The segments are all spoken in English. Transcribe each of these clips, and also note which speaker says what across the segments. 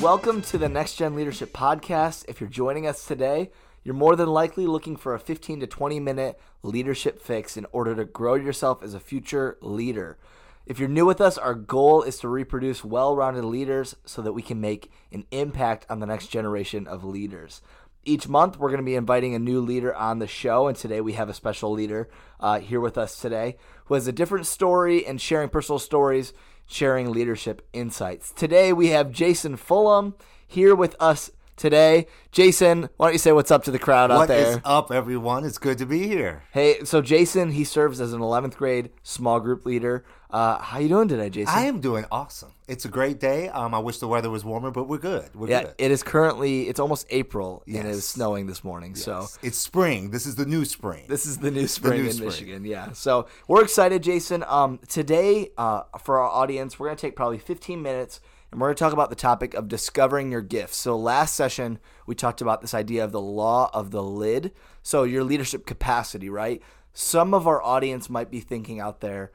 Speaker 1: Welcome to the Next Gen Leadership Podcast. If you're joining us today, you're more than likely looking for a 15 to 20 minute leadership fix in order to grow yourself as a future leader. If you're new with us, our goal is to reproduce well rounded leaders so that we can make an impact on the next generation of leaders. Each month, we're going to be inviting a new leader on the show, and today we have a special leader uh, here with us today who has a different story and sharing personal stories sharing leadership insights. Today we have Jason Fullum here with us today. Jason, why don't you say what's up to the crowd
Speaker 2: What
Speaker 1: out there?
Speaker 2: is up, everyone? It's good to be here.
Speaker 1: Hey, so Jason, he serves as an 11th grade small group leader. Uh, how you doing today, Jason?
Speaker 2: I am doing awesome. It's a great day. Um, I wish the weather was warmer, but we're good. We're
Speaker 1: yeah,
Speaker 2: good.
Speaker 1: it is currently it's almost April and it is
Speaker 2: Yes.
Speaker 1: snowing this morning. So
Speaker 2: it's spring. This is the new spring.
Speaker 1: This is the new spring
Speaker 2: new
Speaker 1: in
Speaker 2: spring.
Speaker 1: Michigan. Yeah. So we're excited, Jason. Um, today, uh, for our audience, we're going to take probably 15 minutes and we're going to talk about the topic of discovering your gifts. So last session, we talked about this idea of the law of the lid. So your leadership capacity, right? Some of our audience might be thinking out there,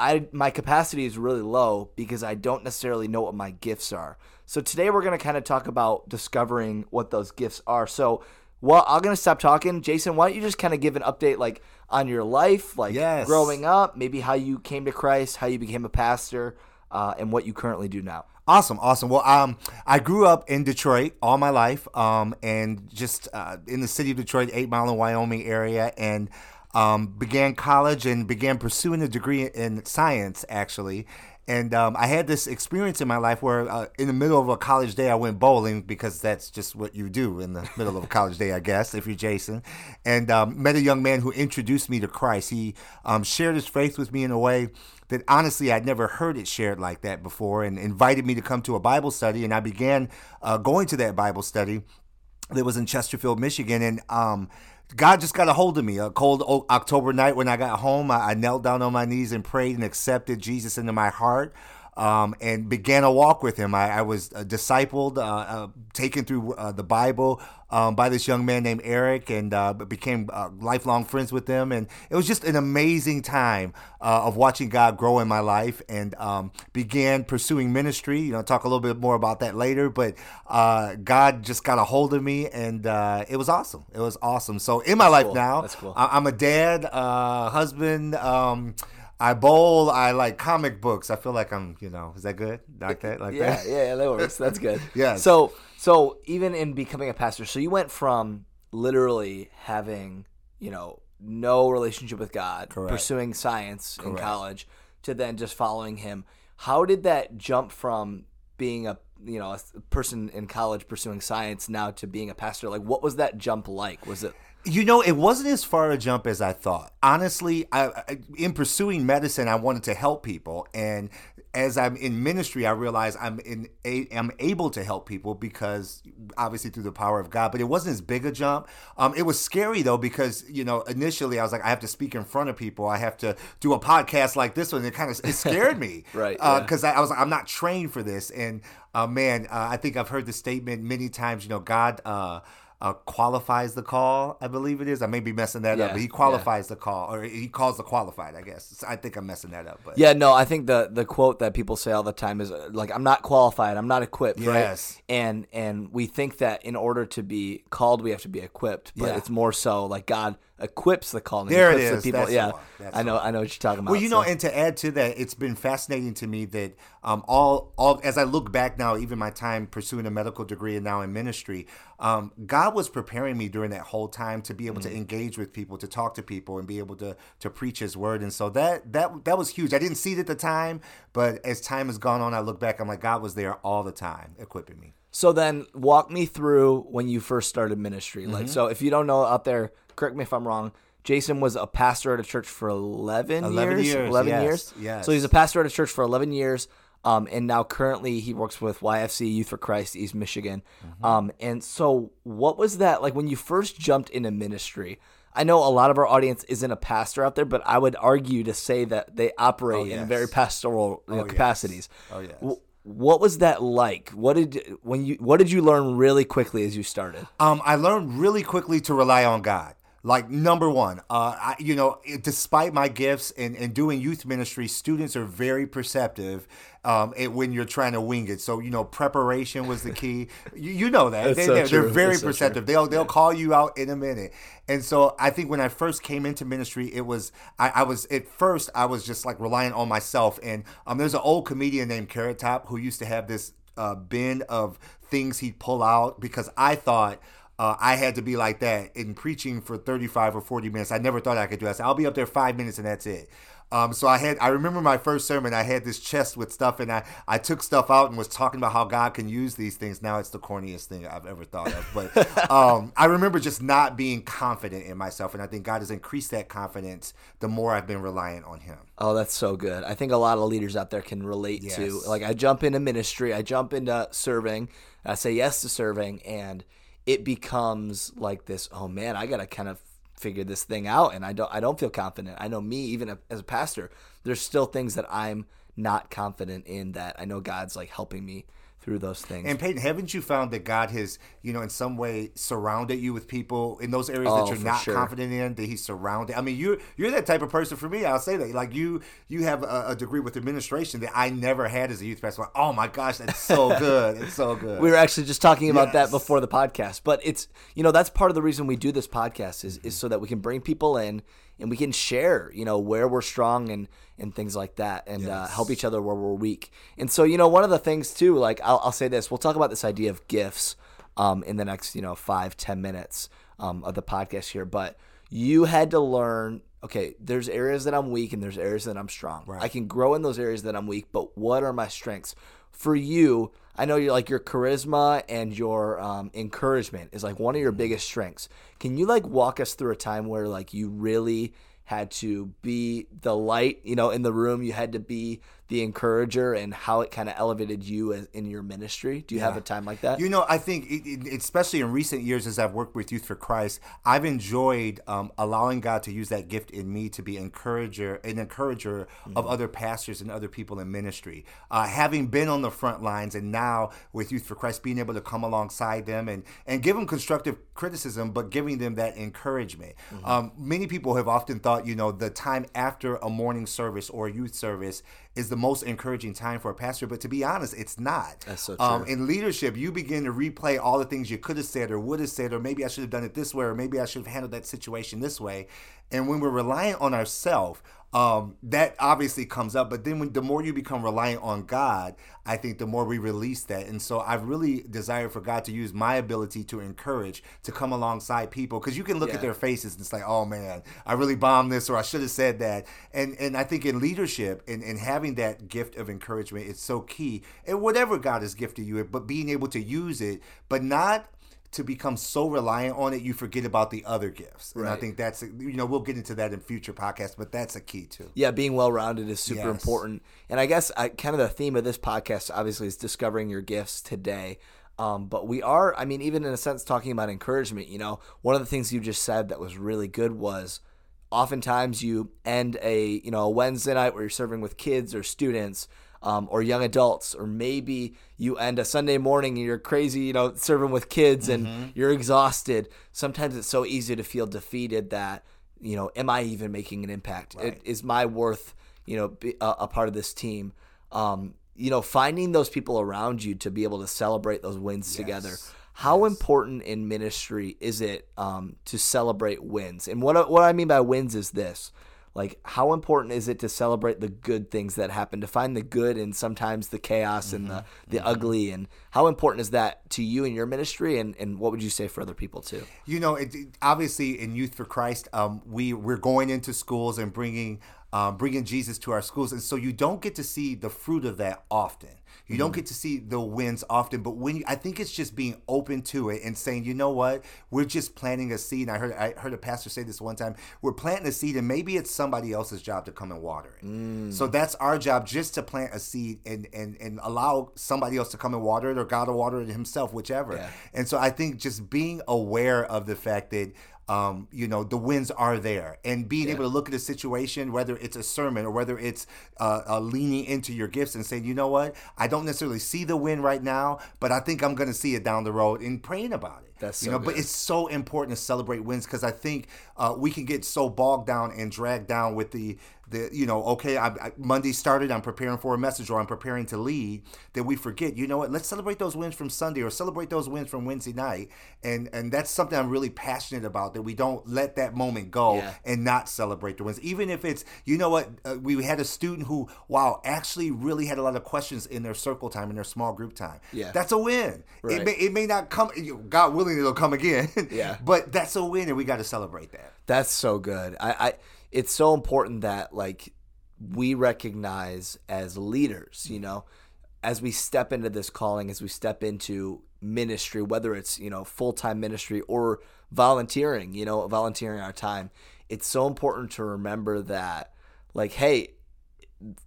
Speaker 1: I, my capacity is really low because I don't necessarily know what my gifts are. So today we're going to kind of talk about discovering what those gifts are. So well, I'm gonna stop talking. Jason, why don't you just kind of give an update, like on your life, like
Speaker 2: Yes.
Speaker 1: growing up, maybe how you came to Christ, how you became a pastor, uh, and what you currently do now.
Speaker 2: Awesome, awesome. Well, um, I grew up in Detroit all my life, um, and just uh, in the city of Detroit, Eight Mile in Wyoming area, and um, began college and began pursuing a degree in science, actually. And um, I had this experience in my life where, uh, in the middle of a college day, I went bowling because that's just what you do in the middle of a college day, I guess, if you're Jason. And um, met a young man who introduced me to Christ. He um, shared his faith with me in a way that honestly I'd never heard it shared like that before and invited me to come to a Bible study. And I began uh, going to that Bible study that was in Chesterfield, Michigan. And um, God just got a hold of me. A cold October night when I got home, I, I knelt down on my knees and prayed and accepted Jesus into my heart. Um, and began a walk with him. I, I was uh, discipled, uh, uh, taken through uh, the Bible um, by this young man named Eric, and uh, became uh, lifelong friends with him. And it was just an amazing time uh, of watching God grow in my life, and um, began pursuing ministry. You know, talk a little bit more about that later. But uh, God just got a hold of me, and uh, it was awesome. It was awesome. So in my life
Speaker 1: cool.
Speaker 2: now,
Speaker 1: That's cool.
Speaker 2: I- I'm a dad, uh, husband. I bowl. I like comic books. I feel like I'm, you know, is that good? Like that? Like
Speaker 1: Yeah,
Speaker 2: that?
Speaker 1: yeah, yeah, that works. That's good.
Speaker 2: yeah.
Speaker 1: So, so even in becoming a pastor, so you went from literally having, you know, no relationship with God,
Speaker 2: Correct.
Speaker 1: pursuing science in college, to then just following Him. How did that jump from being a you know a person in college pursuing science now to being a pastor? Like, what was that jump like? Was it
Speaker 2: You know, it wasn't as far a jump as I thought. Honestly, I, I, in pursuing medicine, I wanted to help people, and as I'm in ministry, I realize I'm in a, I'm able to help people because obviously through the power of God. But it wasn't as big a jump. Um, it was scary though because you know initially I was like, I have to speak in front of people. I have to do a podcast like this one. It kind of it scared me,
Speaker 1: Right, yeah.
Speaker 2: Because I, I was like, I'm not trained for this, and uh, man, uh, I think I've heard the statement many times. You know, God. Uh, qualifies the call, I believe it is. I may be messing that
Speaker 1: Yeah,
Speaker 2: up, but he
Speaker 1: yeah.
Speaker 2: qualifies the call, or he calls the qualified. I guess I think I'm messing that up, but
Speaker 1: Yeah, no, I think the the quote that people say all the time is uh, like I'm not qualified, I'm not equipped,
Speaker 2: Yes.
Speaker 1: right? And and we think that in order to be called we have to be equipped, but
Speaker 2: Yeah.
Speaker 1: it's more so like God equips the and
Speaker 2: There it is.
Speaker 1: The people.
Speaker 2: That's
Speaker 1: yeah. I know I know what you're talking about.
Speaker 2: Well, you know,
Speaker 1: so-
Speaker 2: and to add to that, it's been fascinating to me that um, all, all as I look back now, even my time pursuing a medical degree and now in ministry, um, God was preparing me during that whole time to be able
Speaker 1: Mm.
Speaker 2: to engage with people, to talk to people, and be able to to preach His word. And so that that that was huge. I didn't see it at the time, but as time has gone on, I look back, I'm like, God was there all the time, equipping me.
Speaker 1: So then walk me through when you first started ministry. Like
Speaker 2: Mm-hmm.
Speaker 1: so if you don't know out there, correct me if I'm wrong. Jason was a pastor at a church for 11,
Speaker 2: 11
Speaker 1: years.
Speaker 2: years,
Speaker 1: 11
Speaker 2: yes,
Speaker 1: years.
Speaker 2: yes.
Speaker 1: So he's a pastor at a church for 11 years. Um, and now currently he works with YFC Youth for Christ East Michigan.
Speaker 2: Mm-hmm.
Speaker 1: Um, and so what was that like when you first jumped into ministry? I know a lot of our audience isn't a pastor out there, but I would argue to say that they operate
Speaker 2: Oh,
Speaker 1: in very pastoral you know,
Speaker 2: Oh, yes.
Speaker 1: capacities.
Speaker 2: Oh, yes.
Speaker 1: W- what was that like? What did when you what did you learn really quickly as you started?
Speaker 2: Um, I learned really quickly to rely on God. Like number one, uh, I, you know, despite my gifts and, and doing youth ministry, students are very perceptive um, it, when you're trying to wing it. So you know, preparation was the key. you, you know that
Speaker 1: That's
Speaker 2: they,
Speaker 1: so
Speaker 2: they're, they're very
Speaker 1: That's so
Speaker 2: perceptive. They'll they'll call you out in a minute. And so I think when I first came into ministry, it was I, I was at first I was just like relying on myself. And um, there's an old comedian named Carrot Top who used to have this uh, bin of things he'd pull out because I thought. Uh, I had to be like that in preaching for 35 or 40 minutes. I never thought I could do that. I'll be up there five minutes and that's it. Um, so I had, I remember my first sermon, I had this chest with stuff and I, I took stuff out and was talking about how God can use these things. Now it's the corniest thing I've ever thought of. But um, I remember just not being confident in myself. And I think God has increased that confidence the more I've been reliant on Him.
Speaker 1: Oh, that's so good. I think a lot of leaders out there can relate to like I jump into ministry, I jump into serving, I say yes to serving, and it becomes like this. Oh man, I gotta kind of figure this thing out, and I don't. I don't feel confident. I know me, even as a pastor, there's still things that I'm not confident in that I know God's like helping me through those things.
Speaker 2: And Peyton, haven't you found that God has, you know, in some way surrounded you with people in those areas
Speaker 1: Oh,
Speaker 2: that you're not
Speaker 1: sure.
Speaker 2: confident in? That He's surrounded. I mean, you're you're that type of person for me. I'll say that. Like you, you have a, a degree with administration that I never had as a youth pastor. Like, oh my gosh, that's so good. It's so good.
Speaker 1: we were actually just talking about that before the podcast but it's you know that's part of the reason we do this podcast is, is mm-hmm. so that we can bring people in and we can share you know where we're strong and and things like that and uh, help each other where we're weak. And so you know one of the things too like i'll, I'll say this we'll talk about this idea of gifts um, in the next you know five ten minutes um, of the podcast here but you had to learn okay there's areas that i'm weak and there's areas that i'm strong. I can grow in those areas that i'm weak but what are my strengths for you i know you're like your charisma and your um, encouragement is like one of your biggest strengths. Can you like walk us through a time where like you really had to be the light you know in the room? You had to be the encourager and how it kind of elevated you as, in your ministry? Do you have a time like that?
Speaker 2: You know, I think, it, it, especially in recent years, as I've worked with Youth for Christ, I've enjoyed um, allowing God to use that gift in me to be encourager, an encourager of other pastors and other people in ministry. Uh, having been on the front lines, and now with Youth for Christ, being able to come alongside them and and give them constructive criticism, but giving them that encouragement. Um, many people have often thought, you know, the time after a morning service or a youth service is the most encouraging time for a pastor, but to be honest, it's not.
Speaker 1: That's so
Speaker 2: Um,
Speaker 1: true.
Speaker 2: in leadership, you begin to replay all the things you could have said or would have said, or maybe I should have done it this way, or maybe I should have handled that situation this way. And when we're reliant on ourselves, um, that obviously comes up. But then when the more you become reliant on God, I think the more we release that. And so I've really desired for God to use my ability to encourage, to come alongside people. Because you can look
Speaker 1: Yeah.
Speaker 2: at their faces and it's like, oh man, I really bombed this or I should have said that. And and I think in leadership and, and having that gift of encouragement is so key. And whatever God has gifted you, but being able to use it, but not to become so reliant on it, you forget about the other gifts. And I think that's you know we'll get into that in future podcasts, but that's a key too.
Speaker 1: yeah, being well rounded is super
Speaker 2: Yes.
Speaker 1: important. And I guess I, kind of the theme of this podcast, obviously, is discovering your gifts today. Um, but we are, I mean, even in a sense, talking about encouragement. You know, one of the things you just said that was really good was oftentimes you end a you know a Wednesday night where you're serving with kids or students. Um, or young adults, or maybe you end a Sunday morning and you're crazy, you know, serving with kids and you're exhausted. Sometimes it's so easy to feel defeated that, you know, am I even making an impact? It, is my worth, you know, be, a, a part of this team? Um, you know, finding those people around you to be able to celebrate those wins together. How important in ministry is it um, to celebrate wins? And what what I mean by wins is this: like, how important is it to celebrate the good things that happen, to find the good and sometimes the chaos and the the ugly, and how important is that to you and your ministry? And and what would you say for other people too?
Speaker 2: You know, it, it- obviously in Youth for Christ, um, we we're going into schools and bringing um, bringing Jesus to our schools, and so you don't get to see the fruit of that often. You don't get to see the wins often, but when you, I think it's just being open to it and saying, you know what, we're just planting a seed. And I heard I heard a pastor say this one time: we're planting a seed, and maybe it's somebody else's job to come and water it. So that's our job, just to plant a seed and and and allow somebody else to come and water it, or God to water it himself, whichever.
Speaker 1: Yeah.
Speaker 2: And so I think just being aware of the fact that um, you know the wins are there, and being able to look at a situation, whether it's a sermon or whether it's uh, uh, leaning into your gifts and saying, you know what, I don't necessarily see the win right now, but I think I'm going to see it down the road, and praying about it.
Speaker 1: That's
Speaker 2: you
Speaker 1: so
Speaker 2: know, but it's so important to celebrate wins because I think uh, we can get so bogged down and dragged down with the the you know okay I, I, Monday started I'm preparing for a message or I'm preparing to lead that we forget you know what let's celebrate those wins from Sunday or celebrate those wins from Wednesday night and and that's something I'm really passionate about that we don't let that moment go
Speaker 1: Yeah.
Speaker 2: and not celebrate the wins even if it's you know what uh, we had a student who wow actually really had a lot of questions in their circle time in their small group time
Speaker 1: Yeah.
Speaker 2: that's a win
Speaker 1: Right.
Speaker 2: it may it may not come God willing it'll come again
Speaker 1: Yeah.
Speaker 2: but that's a win and we got to celebrate that
Speaker 1: That's so good. I, I it's so important that like we recognize as leaders, you know, as we step into this calling, as we step into ministry, whether it's, you know, full time ministry or volunteering, you know, volunteering our time, it's so important to remember that like, hey,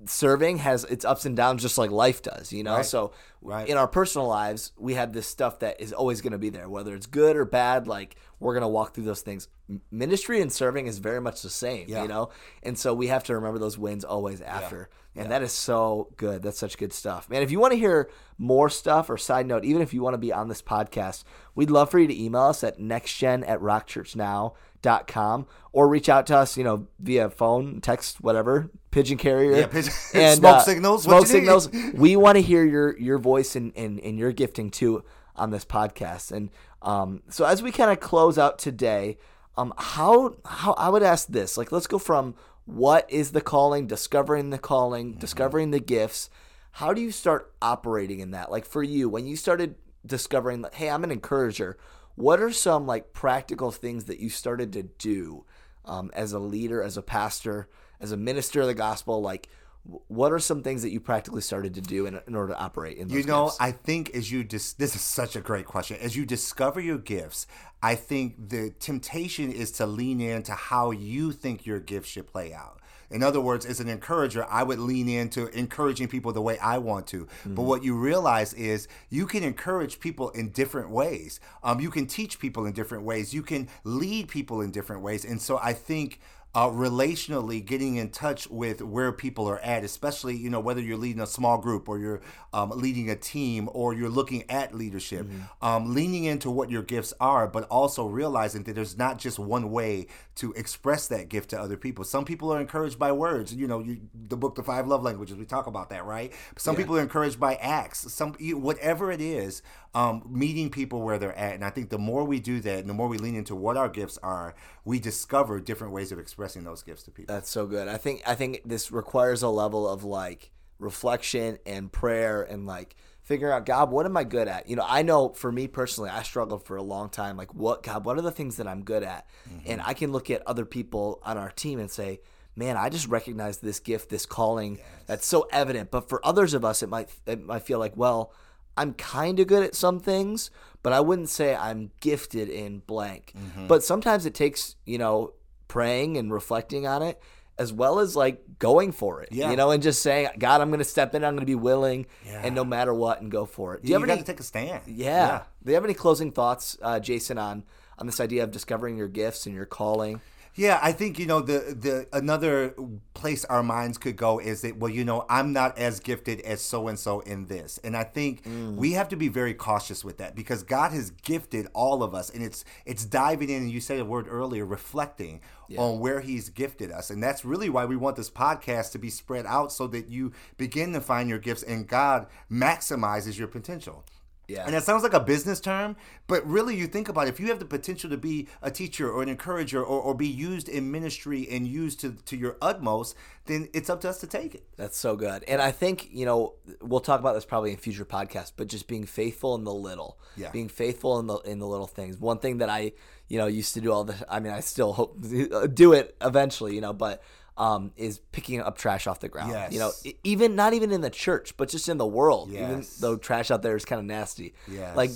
Speaker 1: serving has its ups and downs just like life does, you know?
Speaker 2: Right.
Speaker 1: So
Speaker 2: Right.
Speaker 1: in our personal lives, we have this stuff that is always going to be there, whether it's good or bad. Like we're going to walk through those things. Ministry and serving is very much the same,
Speaker 2: Yeah.
Speaker 1: you know? And so we have to remember those wins always after. And that is so good. That's such good stuff. Man, if you want to hear more stuff or side note, even if you want to be on this podcast, we'd love for you to email us at nextgen at rockchurchnow.com or reach out to us, you know, via phone, text, whatever, pigeon carrier.
Speaker 2: Yeah, pigeon- smoke signals,
Speaker 1: Smoke
Speaker 2: what you need.
Speaker 1: signals. we want to hear your your voice and, and, and your gifting too on this podcast. And um, so as we kind of close out today, um, how how I would ask this, like let's go from what is the calling, discovering the calling,
Speaker 2: Mm-hmm.
Speaker 1: discovering the gifts. How do you start operating in that? Like for you, when you started discovering hey, I'm an encourager. What are some like practical things that you started to do um, as a leader, as a pastor, as a minister of the gospel? Like, what are some things that you practically started to do in, in order to operate in
Speaker 2: You know,
Speaker 1: gifts?
Speaker 2: I think as you dis- this is such a great question. As you discover your gifts, I think the temptation is to lean into how you think your gift should play out. In other words, as an encourager, I would lean into encouraging people the way I want to. But what you realize is you can encourage people in different ways. Um, you can teach people in different ways. You can lead people in different ways. And so I think uh, relationally getting in touch with where people are at, especially you know whether you're leading a small group or you're um, leading a team or you're looking at leadership, um, leaning into what your gifts are, but also realizing that there's not just one way to express that gift to other people. Some people are encouraged by words. You know, you, the book, The Five Love Languages, we talk about that, right? Some people are encouraged by acts. Some you, whatever it is, um, meeting people where they're at, and I think the more we do that, and the more we lean into what our gifts are, we discover different ways of expressing those gifts to people.
Speaker 1: That's so good. I think I think this requires a level of like reflection and prayer and like figuring out God, what am I good at? You know, I know for me personally, I struggled for a long time. Like, what God, what are the things that I'm good at? Mm-hmm. And I can look at other people on our team and say, man, I just recognize this gift, this calling that's so evident. But for others of us, it might it might feel like, well, I'm kind of good at some things, but I wouldn't say I'm gifted in blank. Mm-hmm. But sometimes it takes, you know, praying and reflecting on it as well as like going for it.
Speaker 2: Yeah.
Speaker 1: You know, and just saying, God, I'm going to step in, I'm going to be willing
Speaker 2: Yeah.
Speaker 1: and no matter what and go for it. Do
Speaker 2: you,
Speaker 1: you have any
Speaker 2: to take a stand.
Speaker 1: yeah. Do you have any closing thoughts, uh, Jason, on on this idea of discovering your gifts and your calling?
Speaker 2: Yeah, I think you know the the another place our minds could go is that well, you know, I'm not as gifted as so and so in this, and I think mm. we have to be very cautious with that because God has gifted all of us, and it's it's diving in, and you said a word earlier, reflecting on where He's gifted us, and that's really why we want this podcast to be spread out so that you begin to find your gifts, and God maximizes your potential.
Speaker 1: Yeah.
Speaker 2: And it sounds like a business term, but really you think about it, if you have the potential to be a teacher or an encourager or, or be used in ministry and used to, to your utmost, then it's up to us to take it.
Speaker 1: That's so good. And I think, you know, we'll talk about this probably in future podcasts, but just being faithful in the little.
Speaker 2: Yeah.
Speaker 1: Being faithful in the in the little things. One thing that I, you know, used to do all the I mean, I still hope do it eventually, you know, but um, is picking up trash off the ground. You know, even not even in the church, but just in the world. Even though trash out there is kind of nasty.
Speaker 2: Yes.
Speaker 1: Like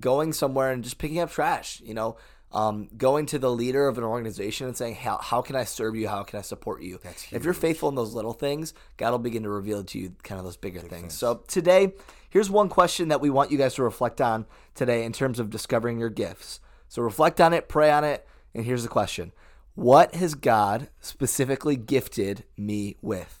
Speaker 1: going somewhere and just picking up trash, you know, um, going to the leader of an organization and saying, how, how can I serve you? How can I support you?
Speaker 2: That's
Speaker 1: If you're faithful in those little things, God will begin to reveal to you kind of those bigger things. So today, here's one question that we want you guys to reflect on today in terms of discovering your gifts. So reflect on it, pray on it, and here's the question. What has God specifically gifted me with?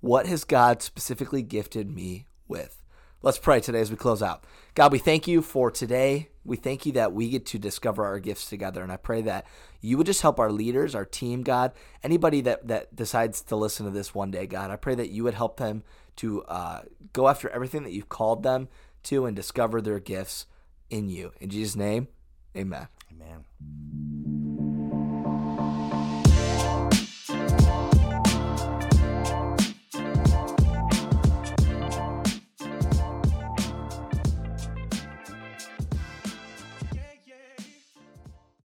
Speaker 1: What has God specifically gifted me with? Let's pray today as we close out. God, we thank you for today. We thank you that we get to discover our gifts together. And I pray that you would just help our leaders, our team, God, anybody that, that decides to listen to this one day, God. I pray that you would help them to uh, go after everything that you've called them to and discover their gifts in you. In Jesus' name, amen.
Speaker 2: Amen.